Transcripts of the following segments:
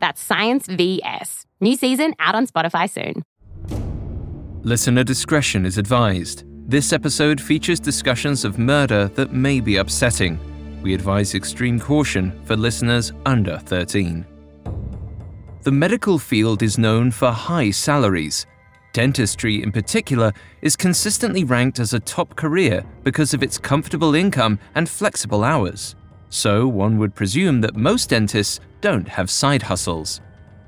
That's Science VS. New season out on Spotify soon. Listener discretion is advised. This episode features discussions of murder that may be upsetting. We advise extreme caution for listeners under 13. The medical field is known for high salaries. Dentistry, in particular, is consistently ranked as a top career because of its comfortable income and flexible hours. So, one would presume that most dentists don't have side hustles.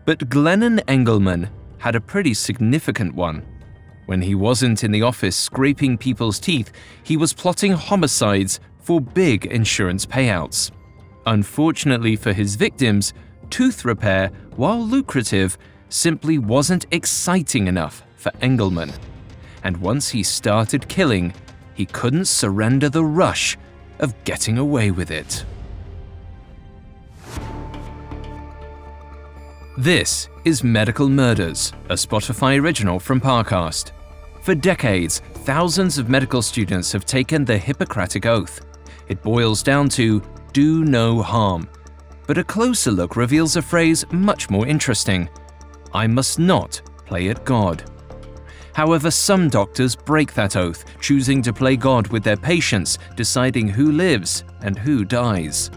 But Glennon Engleman had a pretty significant one. When he wasn't in the office scraping people's teeth, he was plotting homicides for big insurance payouts. Unfortunately for his victims, tooth repair, while lucrative, simply wasn't exciting enough for Engleman. And once he started killing, he couldn't surrender the rush of getting away with it. This is Medical Murders, a Spotify original from Parcast. For decades, thousands of medical students have taken the Hippocratic Oath. It boils down to do no harm. But a closer look reveals a phrase much more interesting I must not play at God. However, some doctors break that oath, choosing to play God with their patients, deciding who lives and who dies.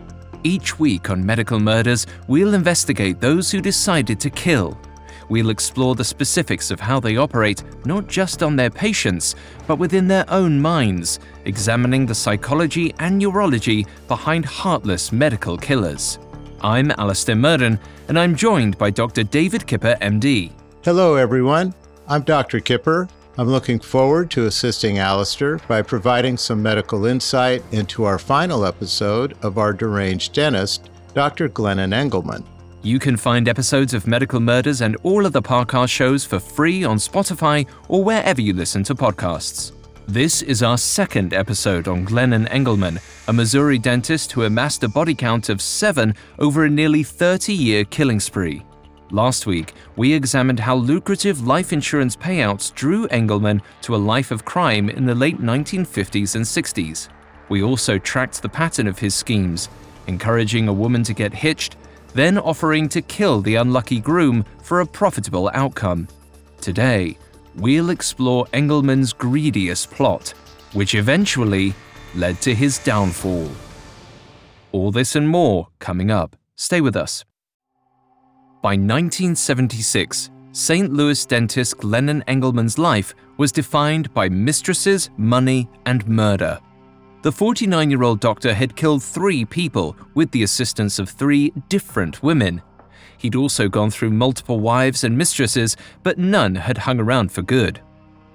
Each week on Medical Murders, we'll investigate those who decided to kill. We'll explore the specifics of how they operate, not just on their patients, but within their own minds, examining the psychology and neurology behind heartless medical killers. I'm Alastair Murden, and I'm joined by Dr. David Kipper, MD. Hello, everyone. I'm Dr. Kipper, I'm looking forward to assisting Alastair by providing some medical insight into our final episode of our deranged dentist, Dr. Glennon Engleman. You can find episodes of Medical Murders and all other podcast shows for free on Spotify or wherever you listen to podcasts. This is our second episode on Glennon Engleman, a Missouri dentist who amassed a body count of seven over a nearly 30 year killing spree. Last week, we examined how lucrative life insurance payouts drew Engleman to a life of crime in the late 1950s and 60s. We also tracked the pattern of his schemes, encouraging a woman to get hitched, then offering to kill the unlucky groom for a profitable outcome. Today, we'll explore Engleman's greediest plot, which eventually led to his downfall. All this and more coming up. Stay with us. By 1976, St. Louis dentist Glennon Engleman's life was defined by mistresses, money, and murder. The 49 year old doctor had killed three people with the assistance of three different women. He'd also gone through multiple wives and mistresses, but none had hung around for good.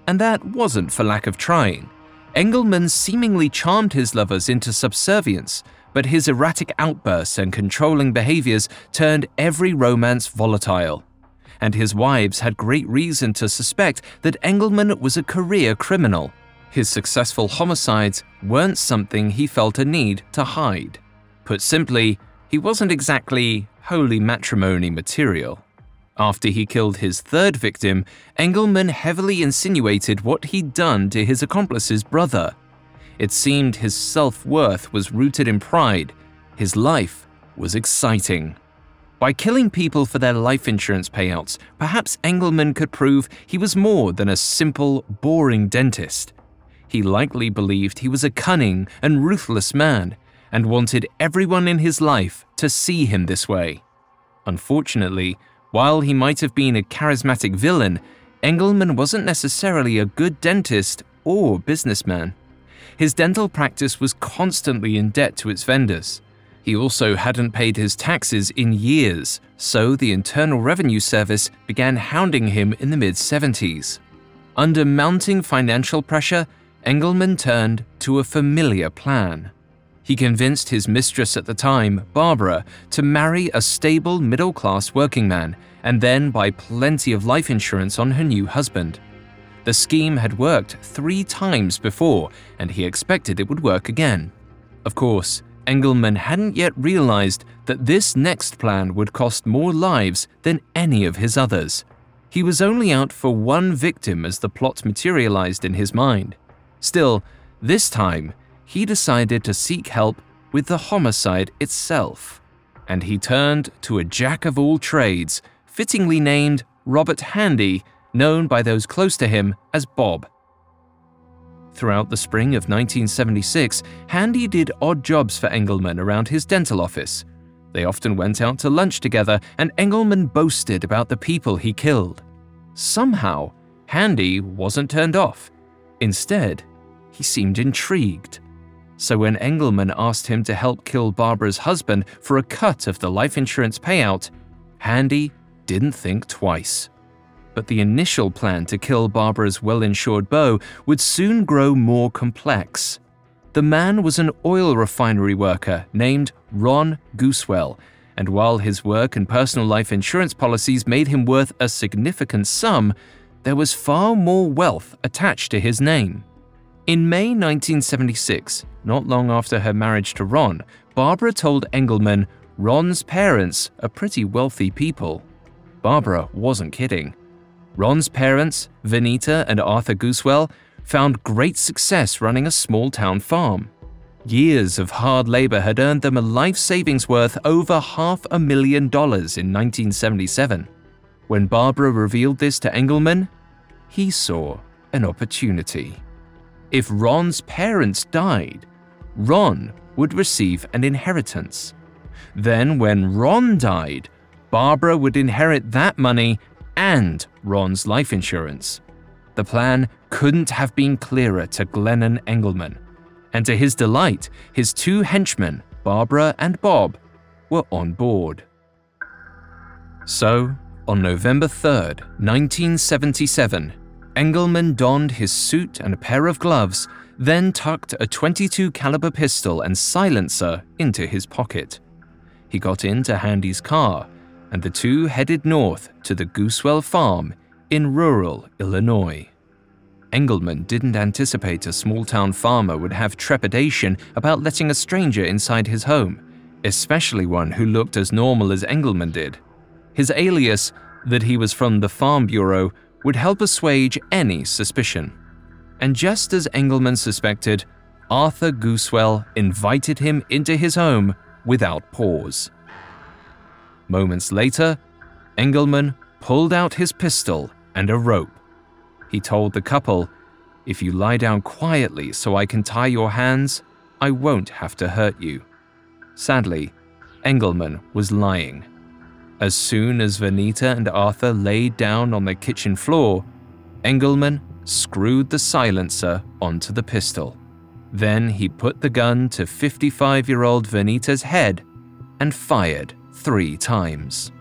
And that wasn't for lack of trying. Engleman seemingly charmed his lovers into subservience, but his erratic outbursts and controlling behaviors turned every romance volatile. And his wives had great reason to suspect that Engleman was a career criminal. His successful homicides weren't something he felt a need to hide. Put simply, he wasn't exactly holy matrimony material. After he killed his third victim, Engleman heavily insinuated what he'd done to his accomplice's brother. It seemed his self worth was rooted in pride. His life was exciting. By killing people for their life insurance payouts, perhaps Engleman could prove he was more than a simple, boring dentist. He likely believed he was a cunning and ruthless man and wanted everyone in his life to see him this way. Unfortunately, while he might have been a charismatic villain, Engleman wasn't necessarily a good dentist or businessman. His dental practice was constantly in debt to its vendors. He also hadn't paid his taxes in years, so the Internal Revenue Service began hounding him in the mid 70s. Under mounting financial pressure, Engleman turned to a familiar plan. He convinced his mistress at the time, Barbara, to marry a stable middle class working man and then buy plenty of life insurance on her new husband. The scheme had worked three times before, and he expected it would work again. Of course, Engleman hadn't yet realized that this next plan would cost more lives than any of his others. He was only out for one victim as the plot materialized in his mind. Still, this time, he decided to seek help with the homicide itself. And he turned to a jack of all trades, fittingly named Robert Handy, known by those close to him as Bob. Throughout the spring of 1976, Handy did odd jobs for Engleman around his dental office. They often went out to lunch together, and Engleman boasted about the people he killed. Somehow, Handy wasn't turned off. Instead, he seemed intrigued. So when Engleman asked him to help kill Barbara's husband for a cut of the life insurance payout, Handy didn't think twice. But the initial plan to kill Barbara's well insured beau would soon grow more complex. The man was an oil refinery worker named Ron Gusewelle, and while his work and personal life insurance policies made him worth a significant sum, there was far more wealth attached to his name. In May 1976, not long after her marriage to Ron, Barbara told Engleman Ron's parents are pretty wealthy people. Barbara wasn't kidding. Ron's parents, Venita and Arthur Gusewelle, found great success running a small town farm. Years of hard labor had earned them a life savings worth over half a million dollars in 1977. When Barbara revealed this to Engleman, he saw an opportunity. If Ron's parents died, Ron would receive an inheritance. Then, when Ron died, Barbara would inherit that money and Ron's life insurance. The plan couldn't have been clearer to Glennon Engleman. And to his delight, his two henchmen, Barbara and Bob, were on board. So, on November 3rd, 1977, Engleman donned his suit and a pair of gloves, then tucked a 22 caliber pistol and silencer into his pocket. He got into Handy's car, and the two headed north to the Gusewelle farm in rural Illinois. Engleman didn't anticipate a small town farmer would have trepidation about letting a stranger inside his home, especially one who looked as normal as Engleman did. His alias, that he was from the Farm Bureau, would help assuage any suspicion. And just as Engleman suspected, Arthur Gusewelle invited him into his home without pause. Moments later, Engleman pulled out his pistol and a rope. He told the couple, If you lie down quietly so I can tie your hands, I won't have to hurt you. Sadly, Engleman was lying. As soon as Venita and Arthur laid down on the kitchen floor, Engleman screwed the silencer onto the pistol. Then he put the gun to 55 year old Venita's head and fired three times.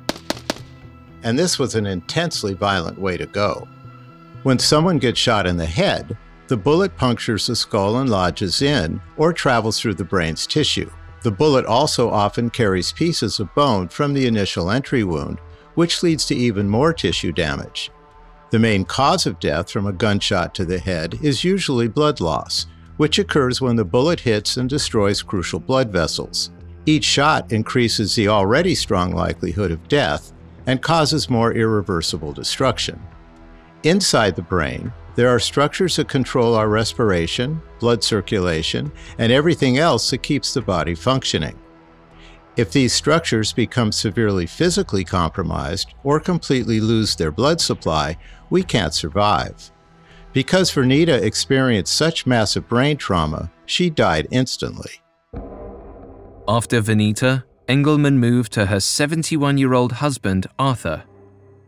And this was an intensely violent way to go. When someone gets shot in the head, the bullet punctures the skull and lodges in or travels through the brain's tissue. The bullet also often carries pieces of bone from the initial entry wound, which leads to even more tissue damage. The main cause of death from a gunshot to the head is usually blood loss, which occurs when the bullet hits and destroys crucial blood vessels. Each shot increases the already strong likelihood of death and causes more irreversible destruction. Inside the brain, there are structures that control our respiration, blood circulation, and everything else that keeps the body functioning. If these structures become severely physically compromised or completely lose their blood supply, we can't survive. Because Vernita experienced such massive brain trauma, she died instantly. After Venita, Engleman moved to her 71 year old husband, Arthur.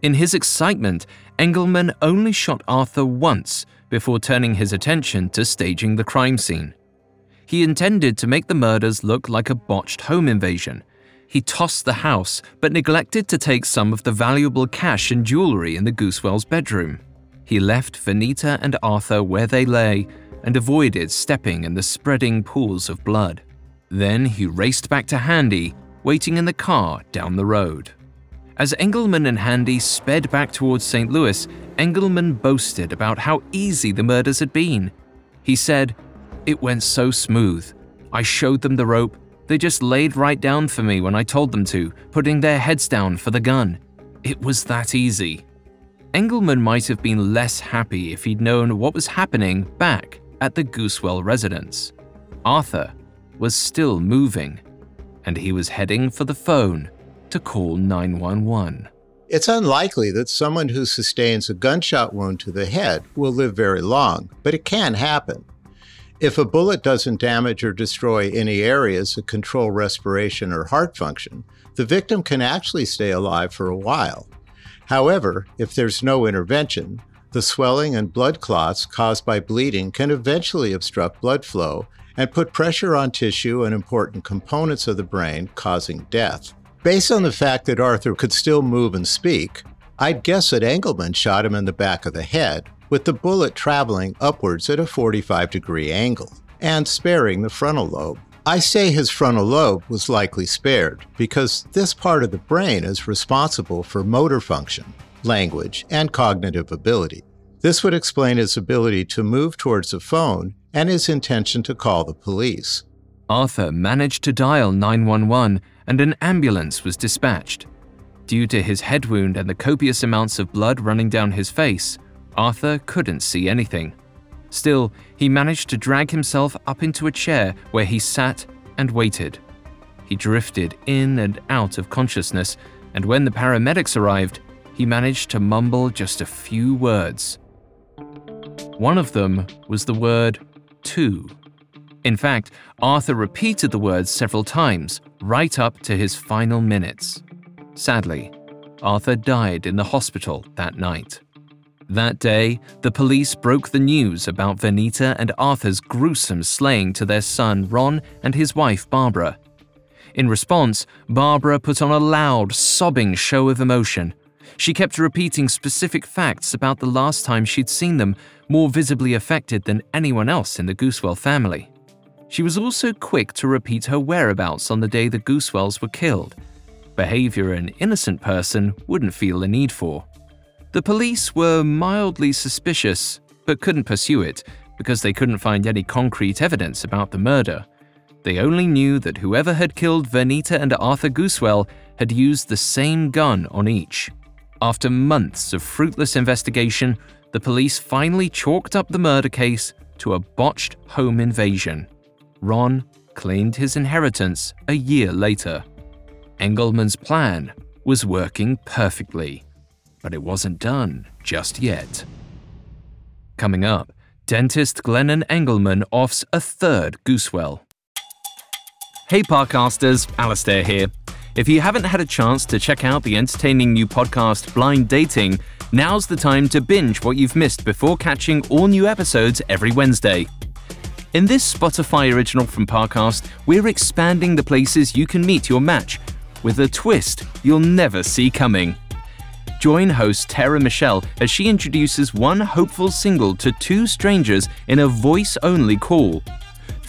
In his excitement, Engleman only shot Arthur once before turning his attention to staging the crime scene. He intended to make the murders look like a botched home invasion. He tossed the house, but neglected to take some of the valuable cash and jewelry in the Gusewelle's bedroom. He left Venita and Arthur where they lay and avoided stepping in the spreading pools of blood. Then he raced back to Handy, waiting in the car down the road. As Engleman and Handy sped back towards St. Louis, Engleman boasted about how easy the murders had been. He said, It went so smooth. I showed them the rope. They just laid right down for me when I told them to, putting their heads down for the gun. It was that easy. Engleman might have been less happy if he'd known what was happening back at the Gusewelle residence. Arthur was still moving, and he was heading for the phone to call 911. It's unlikely that someone who sustains a gunshot wound to the head will live very long, but it can happen. If a bullet doesn't damage or destroy any areas that control respiration or heart function, the victim can actually stay alive for a while. However, if there's no intervention, the swelling and blood clots caused by bleeding can eventually obstruct blood flow and put pressure on tissue and important components of the brain, causing death. Based on the fact that Arthur could still move and speak, I'd guess that Engleman shot him in the back of the head, with the bullet traveling upwards at a 45 degree angle and sparing the frontal lobe. I say his frontal lobe was likely spared because this part of the brain is responsible for motor function, language, and cognitive ability. This would explain his ability to move towards the phone and his intention to call the police. Arthur managed to dial 911 and an ambulance was dispatched. Due to his head wound and the copious amounts of blood running down his face, Arthur couldn't see anything. Still, he managed to drag himself up into a chair where he sat and waited. He drifted in and out of consciousness, and when the paramedics arrived, he managed to mumble just a few words. One of them was the word two. In fact, Arthur repeated the words several times, right up to his final minutes. Sadly, Arthur died in the hospital that night. That day, the police broke the news about Venita and Arthur's gruesome slaying to their son Ron and his wife Barbara. In response, Barbara put on a loud, sobbing show of emotion. She kept repeating specific facts about the last time she'd seen them, more visibly affected than anyone else in the Gusewelle family. She was also quick to repeat her whereabouts on the day the Gusewelles were killed, behavior an innocent person wouldn't feel the need for. The police were mildly suspicious, but couldn't pursue it because they couldn't find any concrete evidence about the murder. They only knew that whoever had killed Vernita and Arthur Gusewelle had used the same gun on each. After months of fruitless investigation, the police finally chalked up the murder case to a botched home invasion. Ron claimed his inheritance a year later. Engleman's plan was working perfectly but it wasn't done just yet. Coming up, dentist Glennon Engleman offs a third Gusewelle. Hey Parcasters, Alastair here. If you haven't had a chance to check out the entertaining new podcast Blind Dating, now's the time to binge what you've missed before catching all new episodes every Wednesday. In this Spotify original from Parcast, we're expanding the places you can meet your match with a twist you'll never see coming. Join host Tara Michelle as she introduces one hopeful single to two strangers in a voice only call.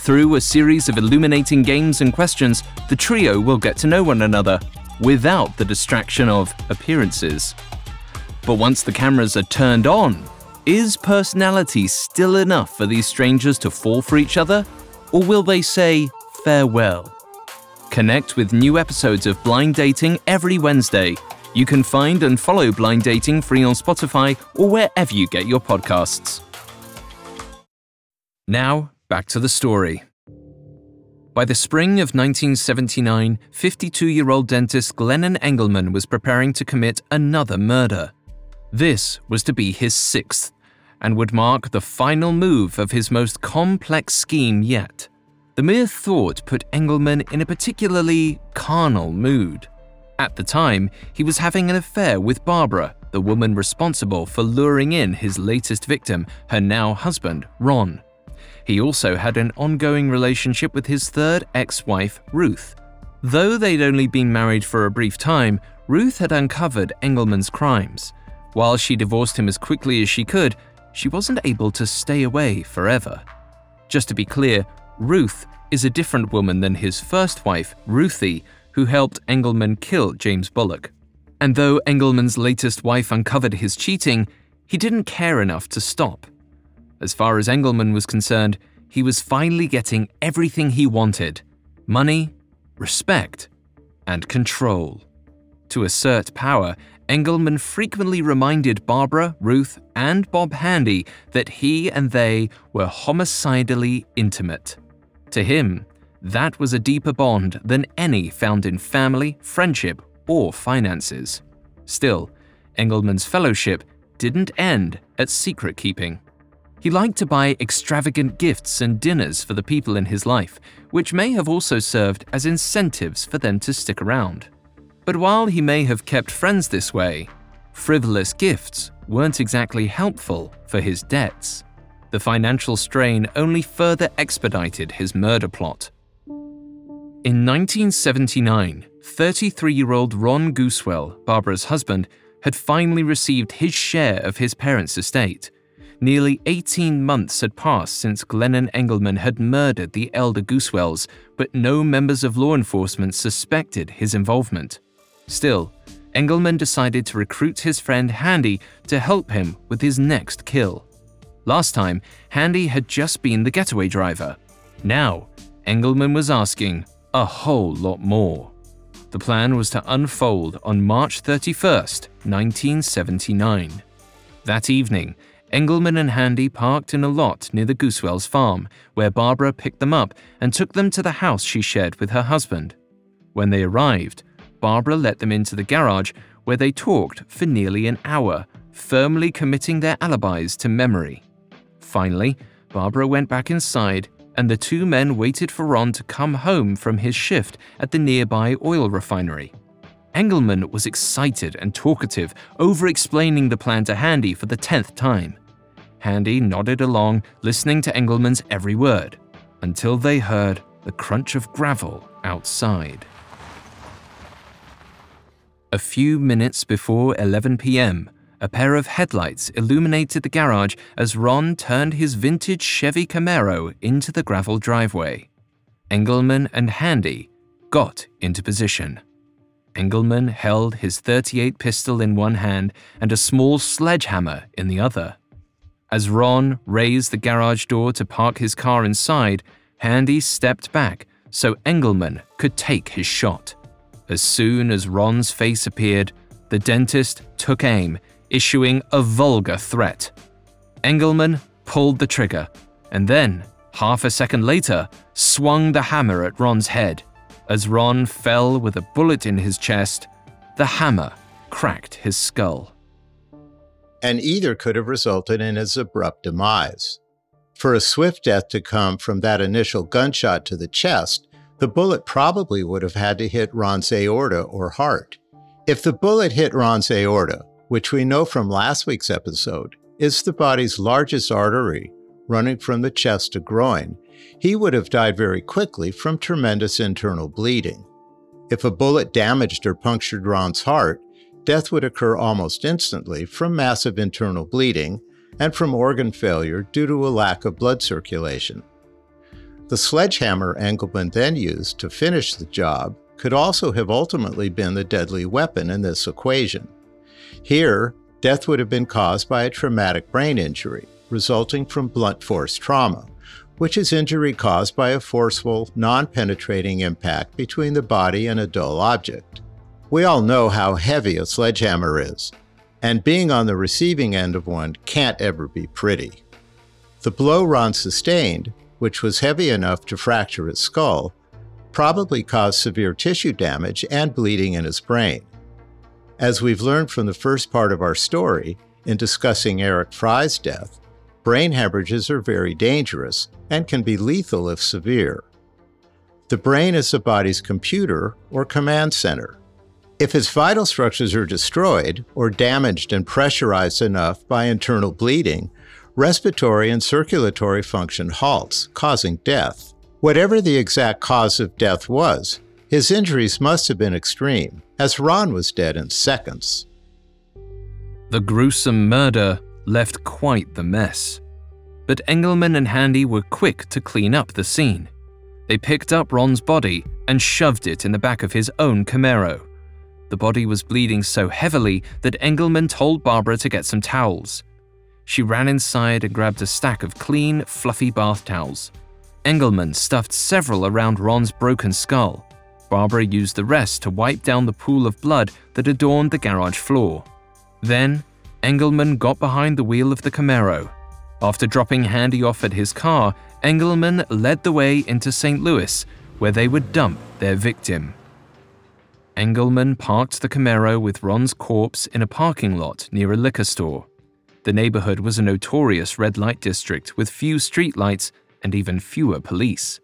Through a series of illuminating games and questions, the trio will get to know one another without the distraction of appearances. But once the cameras are turned on, is personality still enough for these strangers to fall for each other? Or will they say farewell? Connect with new episodes of Blind Dating every Wednesday you can find and follow Blind Dating free on Spotify or wherever you get your podcasts. Now, back to the story. By the spring of 1979, 52 year old dentist Glennon Engleman was preparing to commit another murder. This was to be his sixth, and would mark the final move of his most complex scheme yet. The mere thought put Engleman in a particularly carnal mood. At the time, he was having an affair with Barbara, the woman responsible for luring in his latest victim, her now husband, Ron. He also had an ongoing relationship with his third ex wife, Ruth. Though they'd only been married for a brief time, Ruth had uncovered Engleman's crimes. While she divorced him as quickly as she could, she wasn't able to stay away forever. Just to be clear, Ruth is a different woman than his first wife, Ruthie, who helped Engleman kill James Bullock. And though Engleman's latest wife uncovered his cheating, he didn't care enough to stop. As far as Engleman was concerned, he was finally getting everything he wanted money, respect, and control. To assert power, Engleman frequently reminded Barbara, Ruth, and Bob Handy that he and they were homicidally intimate. To him, that was a deeper bond than any found in family, friendship, or finances. Still, Engleman's fellowship didn't end at secret keeping. He liked to buy extravagant gifts and dinners for the people in his life, which may have also served as incentives for them to stick around. But while he may have kept friends this way, frivolous gifts weren't exactly helpful for his debts. The financial strain only further expedited his murder plot. In 1979, 33 year old Ron Gusewelle, Barbara's husband, had finally received his share of his parents' estate. Nearly 18 months had passed since Glennon Engleman had murdered the elder Gusewelles, but no members of law enforcement suspected his involvement. Still, Engleman decided to recruit his friend Handy to help him with his next kill. Last time, Handy had just been the getaway driver. Now, Engleman was asking a whole lot more. The plan was to unfold on March 31st, 1979. That evening, Engleman and Handy parked in a lot near the Gusewelles farm, where Barbara picked them up and took them to the house she shared with her husband. When they arrived, Barbara let them into the garage where they talked for nearly an hour, firmly committing their alibis to memory. Finally, Barbara went back inside and the two men waited for Ron to come home from his shift at the nearby oil refinery. Engleman was excited and talkative, over explaining the plan to Handy for the tenth time. Handy nodded along, listening to Engleman's every word, until they heard the crunch of gravel outside. A few minutes before 11 p.m., a pair of headlights illuminated the garage as Ron turned his vintage Chevy Camaro into the gravel driveway. Engleman and Handy got into position. Engleman held his 38 pistol in one hand and a small sledgehammer in the other. As Ron raised the garage door to park his car inside, Handy stepped back so Engleman could take his shot. As soon as Ron's face appeared, the dentist took aim, issuing a vulgar threat. Engleman pulled the trigger, and then, half a second later, swung the hammer at Ron's head. As Ron fell with a bullet in his chest, the hammer cracked his skull. And either could have resulted in his abrupt demise. For a swift death to come from that initial gunshot to the chest, the bullet probably would have had to hit Ron's aorta or heart. If the bullet hit Ron's aorta, which we know from last week's episode is the body's largest artery running from the chest to groin, he would have died very quickly from tremendous internal bleeding. If a bullet damaged or punctured Ron's heart, death would occur almost instantly from massive internal bleeding and from organ failure due to a lack of blood circulation. The sledgehammer Engleman then used to finish the job could also have ultimately been the deadly weapon in this equation. Here, death would have been caused by a traumatic brain injury resulting from blunt force trauma, which is injury caused by a forceful, non penetrating impact between the body and a dull object. We all know how heavy a sledgehammer is, and being on the receiving end of one can't ever be pretty. The blow Ron sustained which was heavy enough to fracture his skull, probably caused severe tissue damage and bleeding in his brain. As we've learned from the first part of our story in discussing Eric Frey's death, brain hemorrhages are very dangerous and can be lethal if severe. The brain is the body's computer or command center. If his vital structures are destroyed or damaged and pressurized enough by internal bleeding respiratory and circulatory function halts, causing death. Whatever the exact cause of death was, his injuries must have been extreme, as Ron was dead in seconds. The gruesome murder left quite the mess. But Engleman and Handy were quick to clean up the scene. They picked up Ron's body and shoved it in the back of his own Camaro. The body was bleeding so heavily that Engleman told Barbara to get some towels. She ran inside and grabbed a stack of clean, fluffy bath towels. Engleman stuffed several around Ron's broken skull. Barbara used the rest to wipe down the pool of blood that adorned the garage floor. Then, Engleman got behind the wheel of the Camaro. After dropping Handy off at his car, Engleman led the way into St. Louis, where they would dump their victim. Engleman parked the Camaro with Ron's corpse in a parking lot near a liquor store. The neighborhood was a notorious red light district with few streetlights and even fewer police.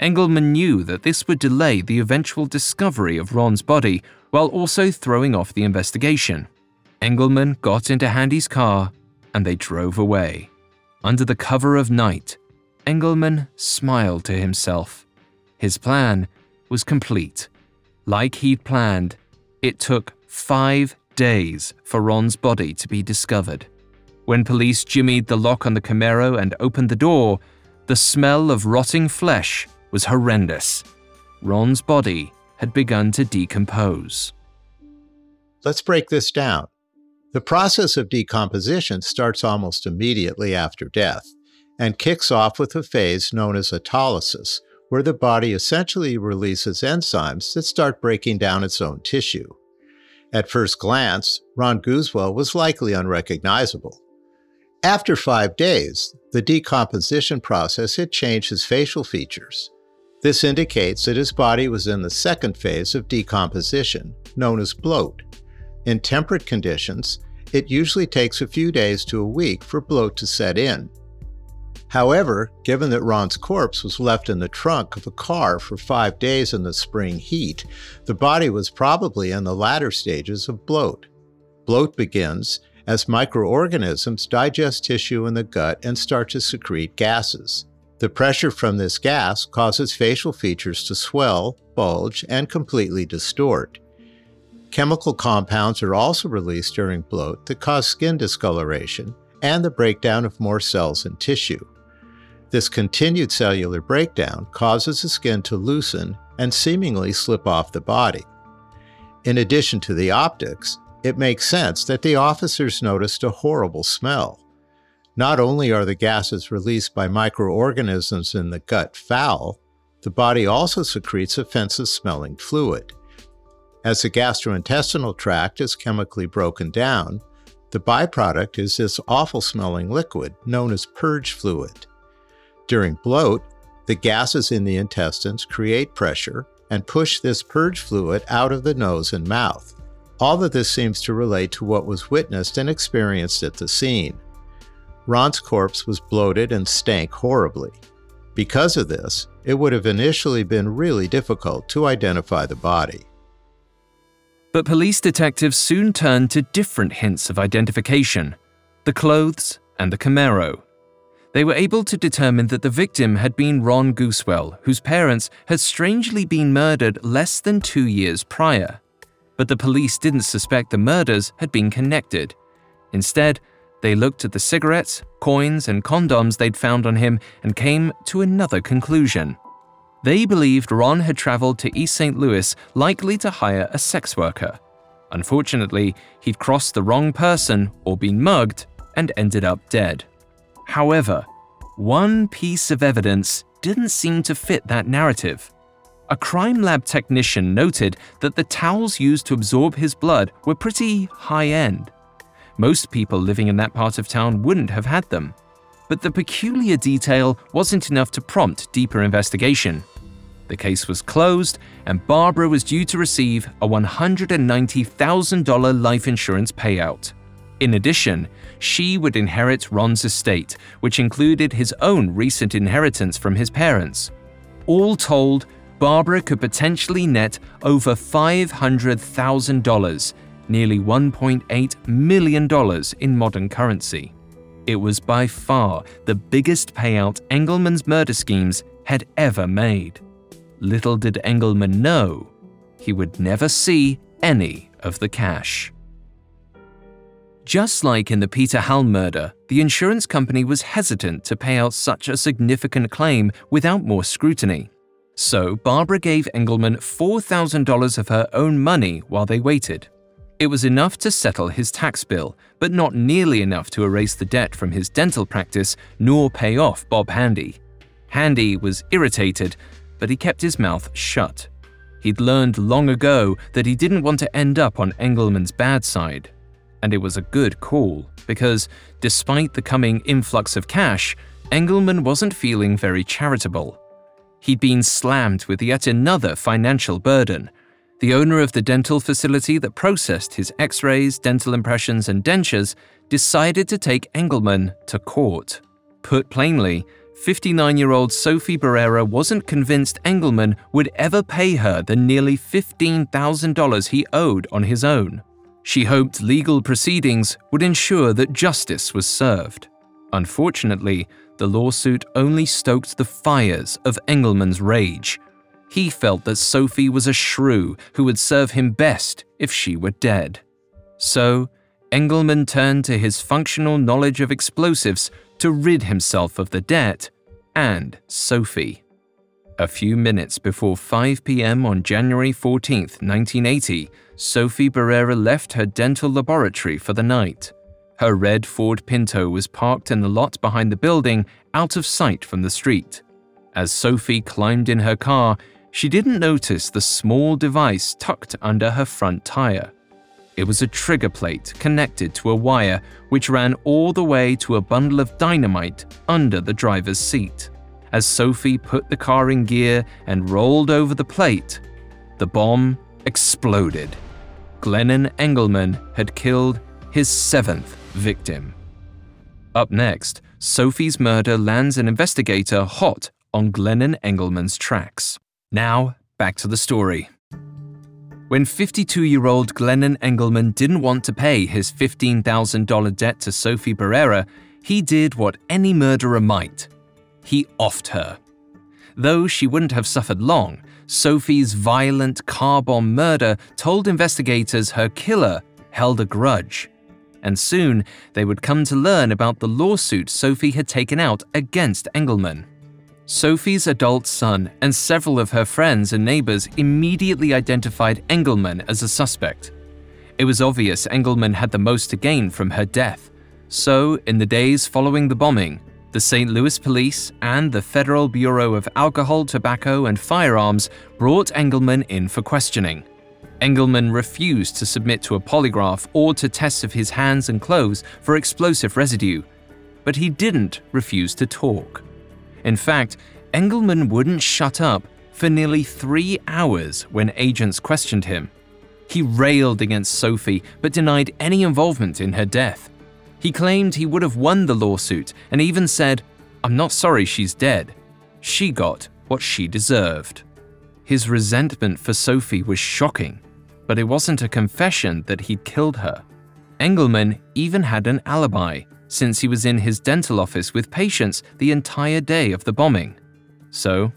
Engleman knew that this would delay the eventual discovery of Ron's body while also throwing off the investigation. Engleman got into Handy's car and they drove away. Under the cover of night, Engleman smiled to himself. His plan was complete. Like he'd planned, it took five days for Ron's body to be discovered. When police jimmied the lock on the Camaro and opened the door, the smell of rotting flesh was horrendous. Ron's body had begun to decompose. Let's break this down. The process of decomposition starts almost immediately after death and kicks off with a phase known as autolysis, where the body essentially releases enzymes that start breaking down its own tissue. At first glance, Ron Gusewelle was likely unrecognizable. After five days, the decomposition process had changed his facial features. This indicates that his body was in the second phase of decomposition, known as bloat. In temperate conditions, it usually takes a few days to a week for bloat to set in. However, given that Ron's corpse was left in the trunk of a car for five days in the spring heat, the body was probably in the latter stages of bloat. Bloat begins as microorganisms digest tissue in the gut and start to secrete gases. The pressure from this gas causes facial features to swell, bulge, and completely distort. Chemical compounds are also released during bloat that cause skin discoloration and the breakdown of more cells and tissue. This continued cellular breakdown causes the skin to loosen and seemingly slip off the body. In addition to the optics, it makes sense that the officers noticed a horrible smell. Not only are the gases released by microorganisms in the gut foul, the body also secretes offensive smelling fluid. As the gastrointestinal tract is chemically broken down, the byproduct is this awful smelling liquid known as purge fluid. During bloat, the gases in the intestines create pressure and push this purge fluid out of the nose and mouth. All of this seems to relate to what was witnessed and experienced at the scene. Ron's corpse was bloated and stank horribly. Because of this, it would have initially been really difficult to identify the body. But police detectives soon turned to different hints of identification the clothes and the Camaro. They were able to determine that the victim had been Ron Gusewelle, whose parents had strangely been murdered less than two years prior but the police didn't suspect the murders had been connected. Instead, they looked at the cigarettes, coins, and condoms they'd found on him and came to another conclusion. They believed Ron had traveled to East St. Louis likely to hire a sex worker. Unfortunately, he'd crossed the wrong person or been mugged and ended up dead. However, one piece of evidence didn't seem to fit that narrative a crime lab technician noted that the towels used to absorb his blood were pretty high end. Most people living in that part of town wouldn't have had them. But the peculiar detail wasn't enough to prompt deeper investigation. The case was closed, and Barbara was due to receive a $190,000 life insurance payout. In addition, she would inherit Ron's estate, which included his own recent inheritance from his parents. All told, Barbara could potentially net over $500,000, nearly $1.8 million in modern currency. It was by far the biggest payout Engleman's murder schemes had ever made. Little did Engleman know, he would never see any of the cash. Just like in the Peter Halm murder, the insurance company was hesitant to pay out such a significant claim without more scrutiny. So Barbara gave Engleman $4,000 of her own money while they waited. It was enough to settle his tax bill, but not nearly enough to erase the debt from his dental practice nor pay off Bob Handy. Handy was irritated, but he kept his mouth shut. He'd learned long ago that he didn't want to end up on Engleman's bad side. And it was a good call, because despite the coming influx of cash, Engleman wasn't feeling very charitable. He'd been slammed with yet another financial burden. The owner of the dental facility that processed his x rays, dental impressions, and dentures decided to take Engleman to court. Put plainly, 59 year old Sophie Barrera wasn't convinced Engleman would ever pay her the nearly $15,000 he owed on his own. She hoped legal proceedings would ensure that justice was served. Unfortunately, the lawsuit only stoked the fires of Engleman's rage. He felt that Sophie was a shrew who would serve him best if she were dead. So, Engleman turned to his functional knowledge of explosives to rid himself of the debt and Sophie. A few minutes before 5 p.m. on January 14, 1980, Sophie Barrera left her dental laboratory for the night. Her red Ford Pinto was parked in the lot behind the building, out of sight from the street. As Sophie climbed in her car, she didn't notice the small device tucked under her front tire. It was a trigger plate connected to a wire which ran all the way to a bundle of dynamite under the driver's seat. As Sophie put the car in gear and rolled over the plate, the bomb exploded. Glennon Engleman had killed his seventh victim. Up next, Sophie's murder lands an investigator hot on Glennon Engleman's tracks. Now, back to the story. When 52 year old Glennon Engleman didn't want to pay his $15,000 debt to Sophie Barrera, he did what any murderer might he offed her. Though she wouldn't have suffered long, Sophie's violent car bomb murder told investigators her killer held a grudge. And soon they would come to learn about the lawsuit Sophie had taken out against Engleman. Sophie's adult son and several of her friends and neighbors immediately identified Engleman as a suspect. It was obvious Engleman had the most to gain from her death. So, in the days following the bombing, the St. Louis Police and the Federal Bureau of Alcohol, Tobacco, and Firearms brought Engleman in for questioning. Engleman refused to submit to a polygraph or to tests of his hands and clothes for explosive residue, but he didn't refuse to talk. In fact, Engleman wouldn't shut up for nearly three hours when agents questioned him. He railed against Sophie but denied any involvement in her death. He claimed he would have won the lawsuit and even said, I'm not sorry she's dead. She got what she deserved. His resentment for Sophie was shocking, but it wasn't a confession that he'd killed her. Engleman even had an alibi, since he was in his dental office with patients the entire day of the bombing. So,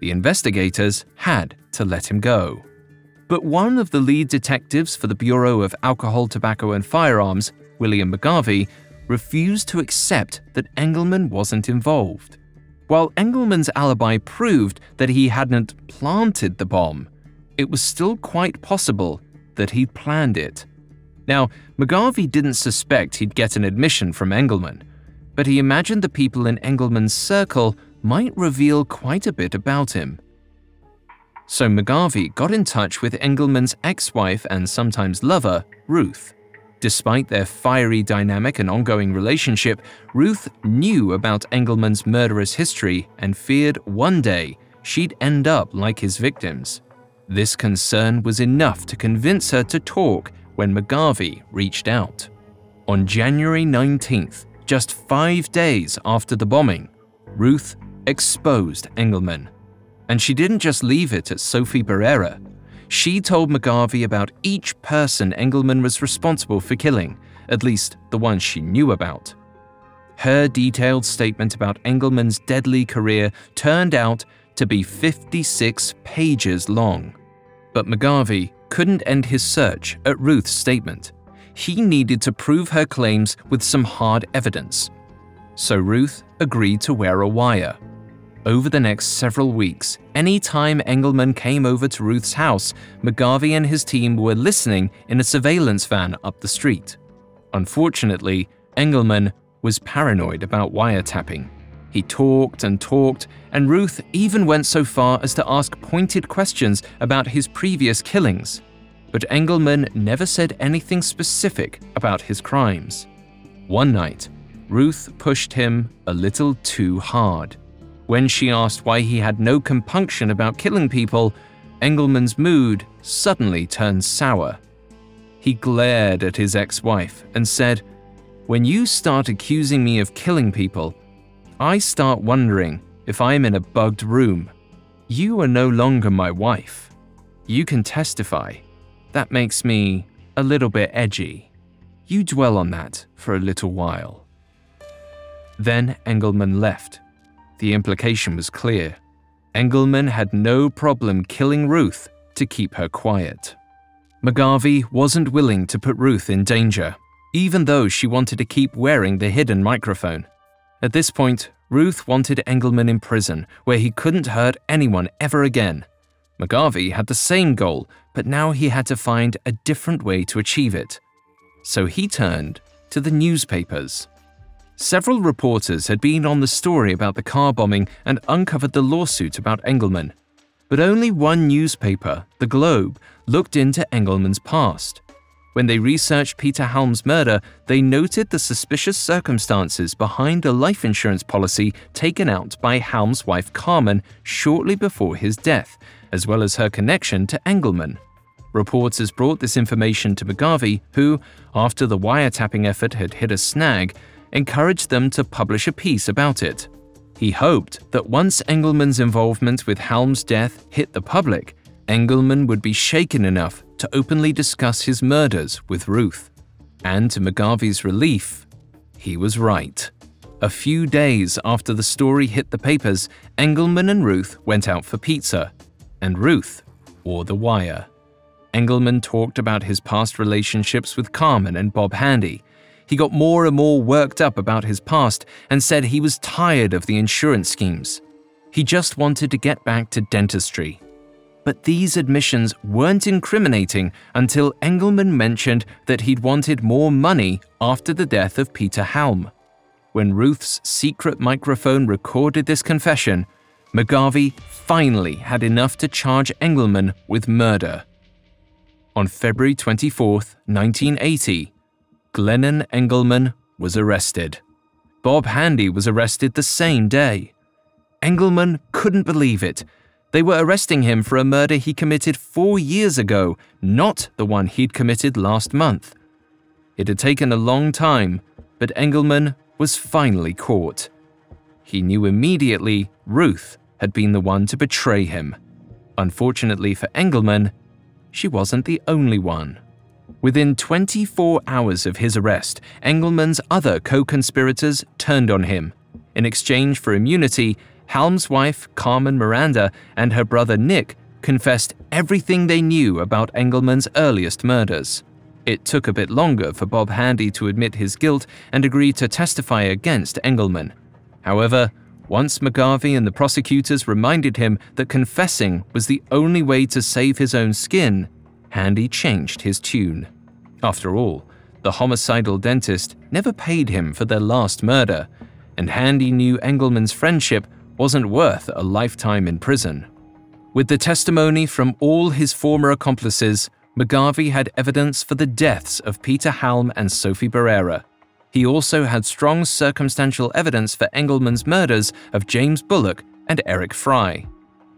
the investigators had to let him go. But one of the lead detectives for the Bureau of Alcohol, Tobacco, and Firearms William McGarvey, refused to accept that Engleman wasn't involved. While Engleman's alibi proved that he hadn't planted the bomb, it was still quite possible that he'd planned it. Now, McGarvey didn't suspect he'd get an admission from Engleman, but he imagined the people in Engleman's circle might reveal quite a bit about him. So McGarvey got in touch with Engleman's ex wife and sometimes lover, Ruth. Despite their fiery dynamic and ongoing relationship, Ruth knew about Engleman's murderous history and feared one day she'd end up like his victims. This concern was enough to convince her to talk when McGarvey reached out. On January 19th, just five days after the bombing, Ruth exposed Engleman. And she didn't just leave it at Sophie Barrera. She told McGarvey about each person Engleman was responsible for killing, at least the ones she knew about. Her detailed statement about Engleman's deadly career turned out to be 56 pages long. But McGarvey couldn't end his search at Ruth's statement. He needed to prove her claims with some hard evidence. So Ruth agreed to wear a wire. Over the next several weeks, any time Engleman came over to Ruth's house, McGarvey and his team were listening in a surveillance van up the street. Unfortunately, Engleman was paranoid about wiretapping. He talked and talked, and Ruth even went so far as to ask pointed questions about his previous killings. But Engleman never said anything specific about his crimes. One night, Ruth pushed him a little too hard. When she asked why he had no compunction about killing people, Engleman's mood suddenly turned sour. He glared at his ex wife and said, When you start accusing me of killing people, I start wondering if I'm in a bugged room. You are no longer my wife. You can testify. That makes me a little bit edgy. You dwell on that for a little while. Then Engleman left the implication was clear. Engleman had no problem killing Ruth to keep her quiet. McGarvey wasn't willing to put Ruth in danger, even though she wanted to keep wearing the hidden microphone. At this point, Ruth wanted Engleman in prison, where he couldn't hurt anyone ever again. McGarvey had the same goal, but now he had to find a different way to achieve it. So he turned to the newspapers. Several reporters had been on the story about the car bombing and uncovered the lawsuit about Engleman. But only one newspaper, The Globe, looked into Engleman's past. When they researched Peter Halm's murder, they noted the suspicious circumstances behind a life insurance policy taken out by Halm's wife Carmen shortly before his death, as well as her connection to Engleman. Reporters brought this information to McGarvey, who, after the wiretapping effort had hit a snag, encouraged them to publish a piece about it. He hoped that once Engleman's involvement with Halm's death hit the public, Engleman would be shaken enough to openly discuss his murders with Ruth. And to McGarvey's relief, he was right. A few days after the story hit the papers, Engleman and Ruth went out for pizza, and Ruth wore the wire. Engleman talked about his past relationships with Carmen and Bob Handy, he got more and more worked up about his past and said he was tired of the insurance schemes. He just wanted to get back to dentistry. But these admissions weren't incriminating until Engleman mentioned that he'd wanted more money after the death of Peter Halm. When Ruth's secret microphone recorded this confession, McGarvey finally had enough to charge Engleman with murder. On February 24, 1980, Glennon Engleman was arrested. Bob Handy was arrested the same day. Engleman couldn't believe it. They were arresting him for a murder he committed four years ago, not the one he'd committed last month. It had taken a long time, but Engleman was finally caught. He knew immediately Ruth had been the one to betray him. Unfortunately for Engleman, she wasn't the only one. Within 24 hours of his arrest, Engleman's other co conspirators turned on him. In exchange for immunity, Halm's wife, Carmen Miranda, and her brother Nick confessed everything they knew about Engleman's earliest murders. It took a bit longer for Bob Handy to admit his guilt and agree to testify against Engleman. However, once McGarvey and the prosecutors reminded him that confessing was the only way to save his own skin, Handy changed his tune. After all, the homicidal dentist never paid him for their last murder, and Handy knew Engleman's friendship wasn't worth a lifetime in prison. With the testimony from all his former accomplices, McGarvey had evidence for the deaths of Peter Halm and Sophie Barrera. He also had strong circumstantial evidence for Engleman's murders of James Bullock and Eric Frey.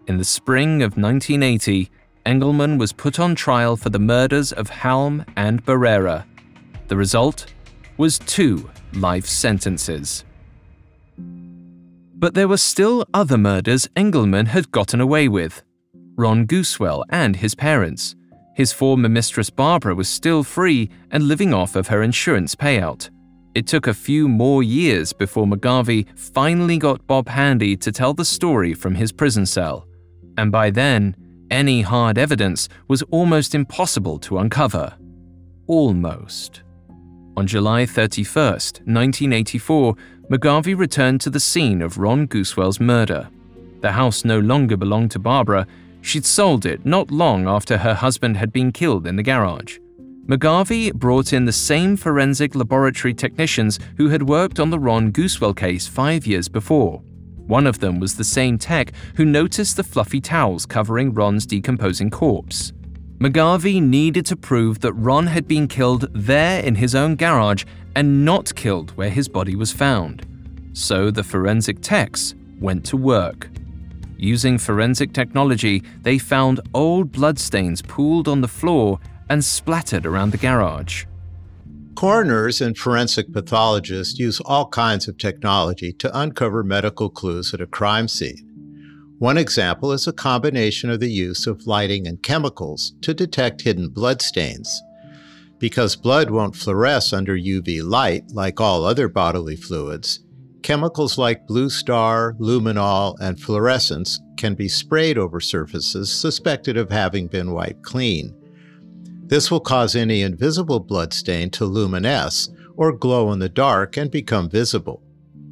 In the spring of 1980, Engleman was put on trial for the murders of Halm and Barrera. The result was two life sentences. But there were still other murders Engleman had gotten away with. Ron Gusewelle and his parents. His former mistress Barbara was still free and living off of her insurance payout. It took a few more years before McGarvey finally got Bob Handy to tell the story from his prison cell. And by then, any hard evidence was almost impossible to uncover. Almost. On July 31, 1984, McGarvey returned to the scene of Ron Gusewelle's murder. The house no longer belonged to Barbara. She'd sold it not long after her husband had been killed in the garage. McGarvey brought in the same forensic laboratory technicians who had worked on the Ron Gusewelle case five years before. One of them was the same tech who noticed the fluffy towels covering Ron's decomposing corpse. McGarvey needed to prove that Ron had been killed there in his own garage and not killed where his body was found. So the forensic techs went to work. Using forensic technology, they found old bloodstains pooled on the floor and splattered around the garage. Coroners and forensic pathologists use all kinds of technology to uncover medical clues at a crime scene. One example is a combination of the use of lighting and chemicals to detect hidden bloodstains. Because blood won't fluoresce under UV light like all other bodily fluids, chemicals like Bluestar, luminol, and fluorescein can be sprayed over surfaces suspected of having been wiped clean. This will cause any invisible blood stain to luminesce or glow in the dark and become visible.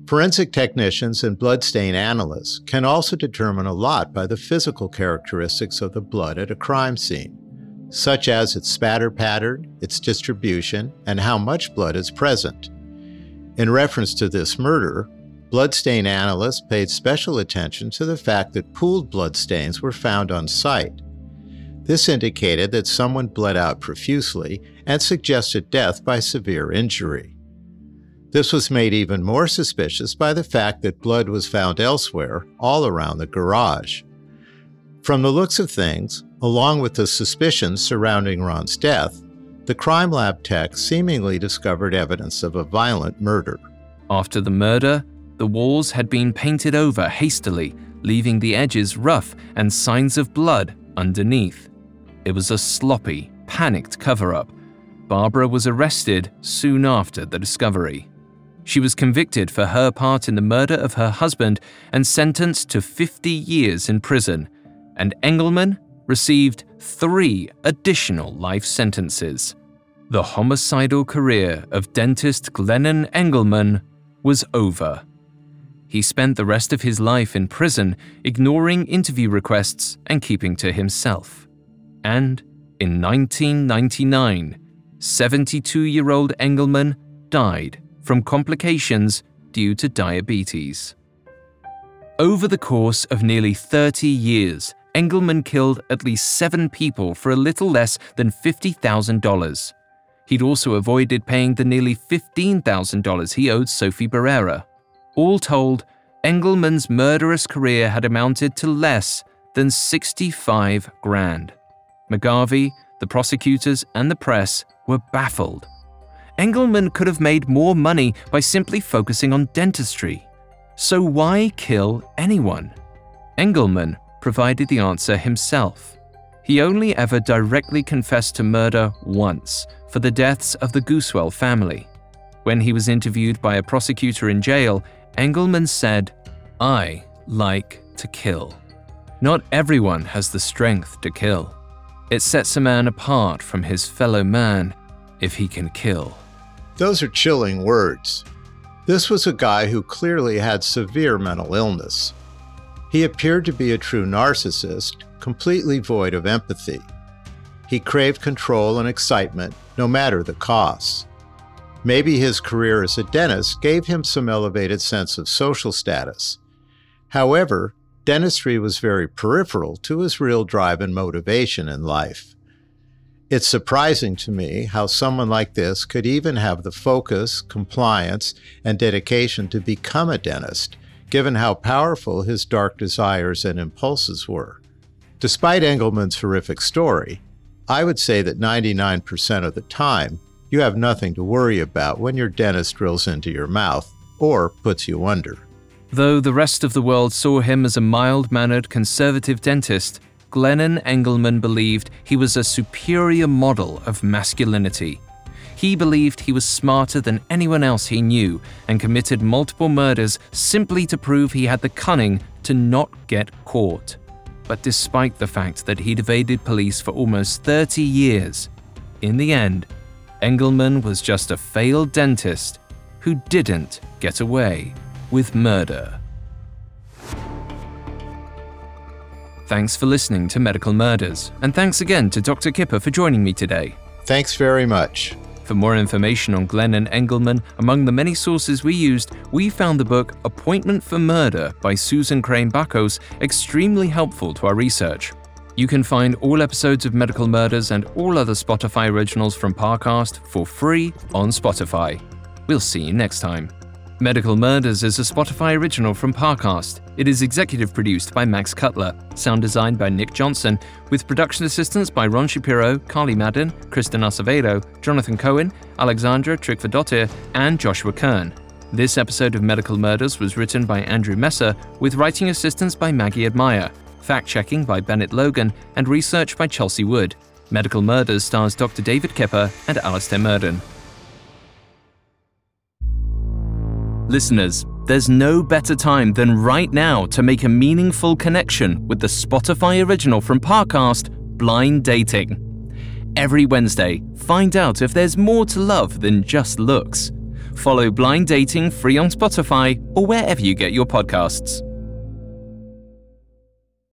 Forensic technicians and bloodstain analysts can also determine a lot by the physical characteristics of the blood at a crime scene, such as its spatter pattern, its distribution, and how much blood is present. In reference to this murder, bloodstain analysts paid special attention to the fact that pooled bloodstains were found on site this indicated that someone bled out profusely and suggested death by severe injury. This was made even more suspicious by the fact that blood was found elsewhere, all around the garage. From the looks of things, along with the suspicions surrounding Ron's death, the crime lab tech seemingly discovered evidence of a violent murder. After the murder, the walls had been painted over hastily, leaving the edges rough and signs of blood underneath. It was a sloppy, panicked cover up. Barbara was arrested soon after the discovery. She was convicted for her part in the murder of her husband and sentenced to 50 years in prison, and Engleman received three additional life sentences. The homicidal career of dentist Glennon Engleman was over. He spent the rest of his life in prison, ignoring interview requests and keeping to himself. And in 1999, 72 year old Engleman died from complications due to diabetes. Over the course of nearly 30 years, Engleman killed at least seven people for a little less than $50,000. He'd also avoided paying the nearly $15,000 he owed Sophie Barrera. All told, Engleman's murderous career had amounted to less than 65 grand. McGarvey, the prosecutors, and the press were baffled. Engleman could have made more money by simply focusing on dentistry. So why kill anyone? Engleman provided the answer himself. He only ever directly confessed to murder once for the deaths of the Gusewelle family. When he was interviewed by a prosecutor in jail, Engleman said, I like to kill. Not everyone has the strength to kill. It sets a man apart from his fellow man if he can kill. Those are chilling words. This was a guy who clearly had severe mental illness. He appeared to be a true narcissist, completely void of empathy. He craved control and excitement, no matter the cost. Maybe his career as a dentist gave him some elevated sense of social status. However, dentistry was very peripheral to his real drive and motivation in life. It's surprising to me how someone like this could even have the focus, compliance, and dedication to become a dentist, given how powerful his dark desires and impulses were. Despite Engleman's horrific story, I would say that 99% of the time, you have nothing to worry about when your dentist drills into your mouth or puts you under. Though the rest of the world saw him as a mild mannered conservative dentist, Glennon Engleman believed he was a superior model of masculinity. He believed he was smarter than anyone else he knew and committed multiple murders simply to prove he had the cunning to not get caught. But despite the fact that he'd evaded police for almost 30 years, in the end, Engleman was just a failed dentist who didn't get away with murder. Thanks for listening to Medical Murders, and thanks again to Dr. Kipper for joining me today. Thanks very much. For more information on Glennon Engleman, among the many sources we used, we found the book Appointment for Murder by Susan Crain Bakos extremely helpful to our research. You can find all episodes of Medical Murders and all other Spotify originals from Parcast for free on Spotify. We'll see you next time. Medical Murders is a Spotify original from Parcast. It is executive produced by Max Cutler, sound designed by Nick Johnson, with production assistance by Ron Shapiro, Carly Madden, Kristen Acevedo, Jonathan Cohen, Alexandra Trickfordottir, and Joshua Kern. This episode of Medical Murders was written by Andrew Messer, with writing assistance by Maggie Admire, fact checking by Bennett Logan, and research by Chelsea Wood. Medical Murders stars Dr. David Kipper and Alastair Murden. Listeners, there's no better time than right now to make a meaningful connection with the Spotify original from Parcast, Blind Dating. Every Wednesday, find out if there's more to love than just looks. Follow Blind Dating free on Spotify or wherever you get your podcasts.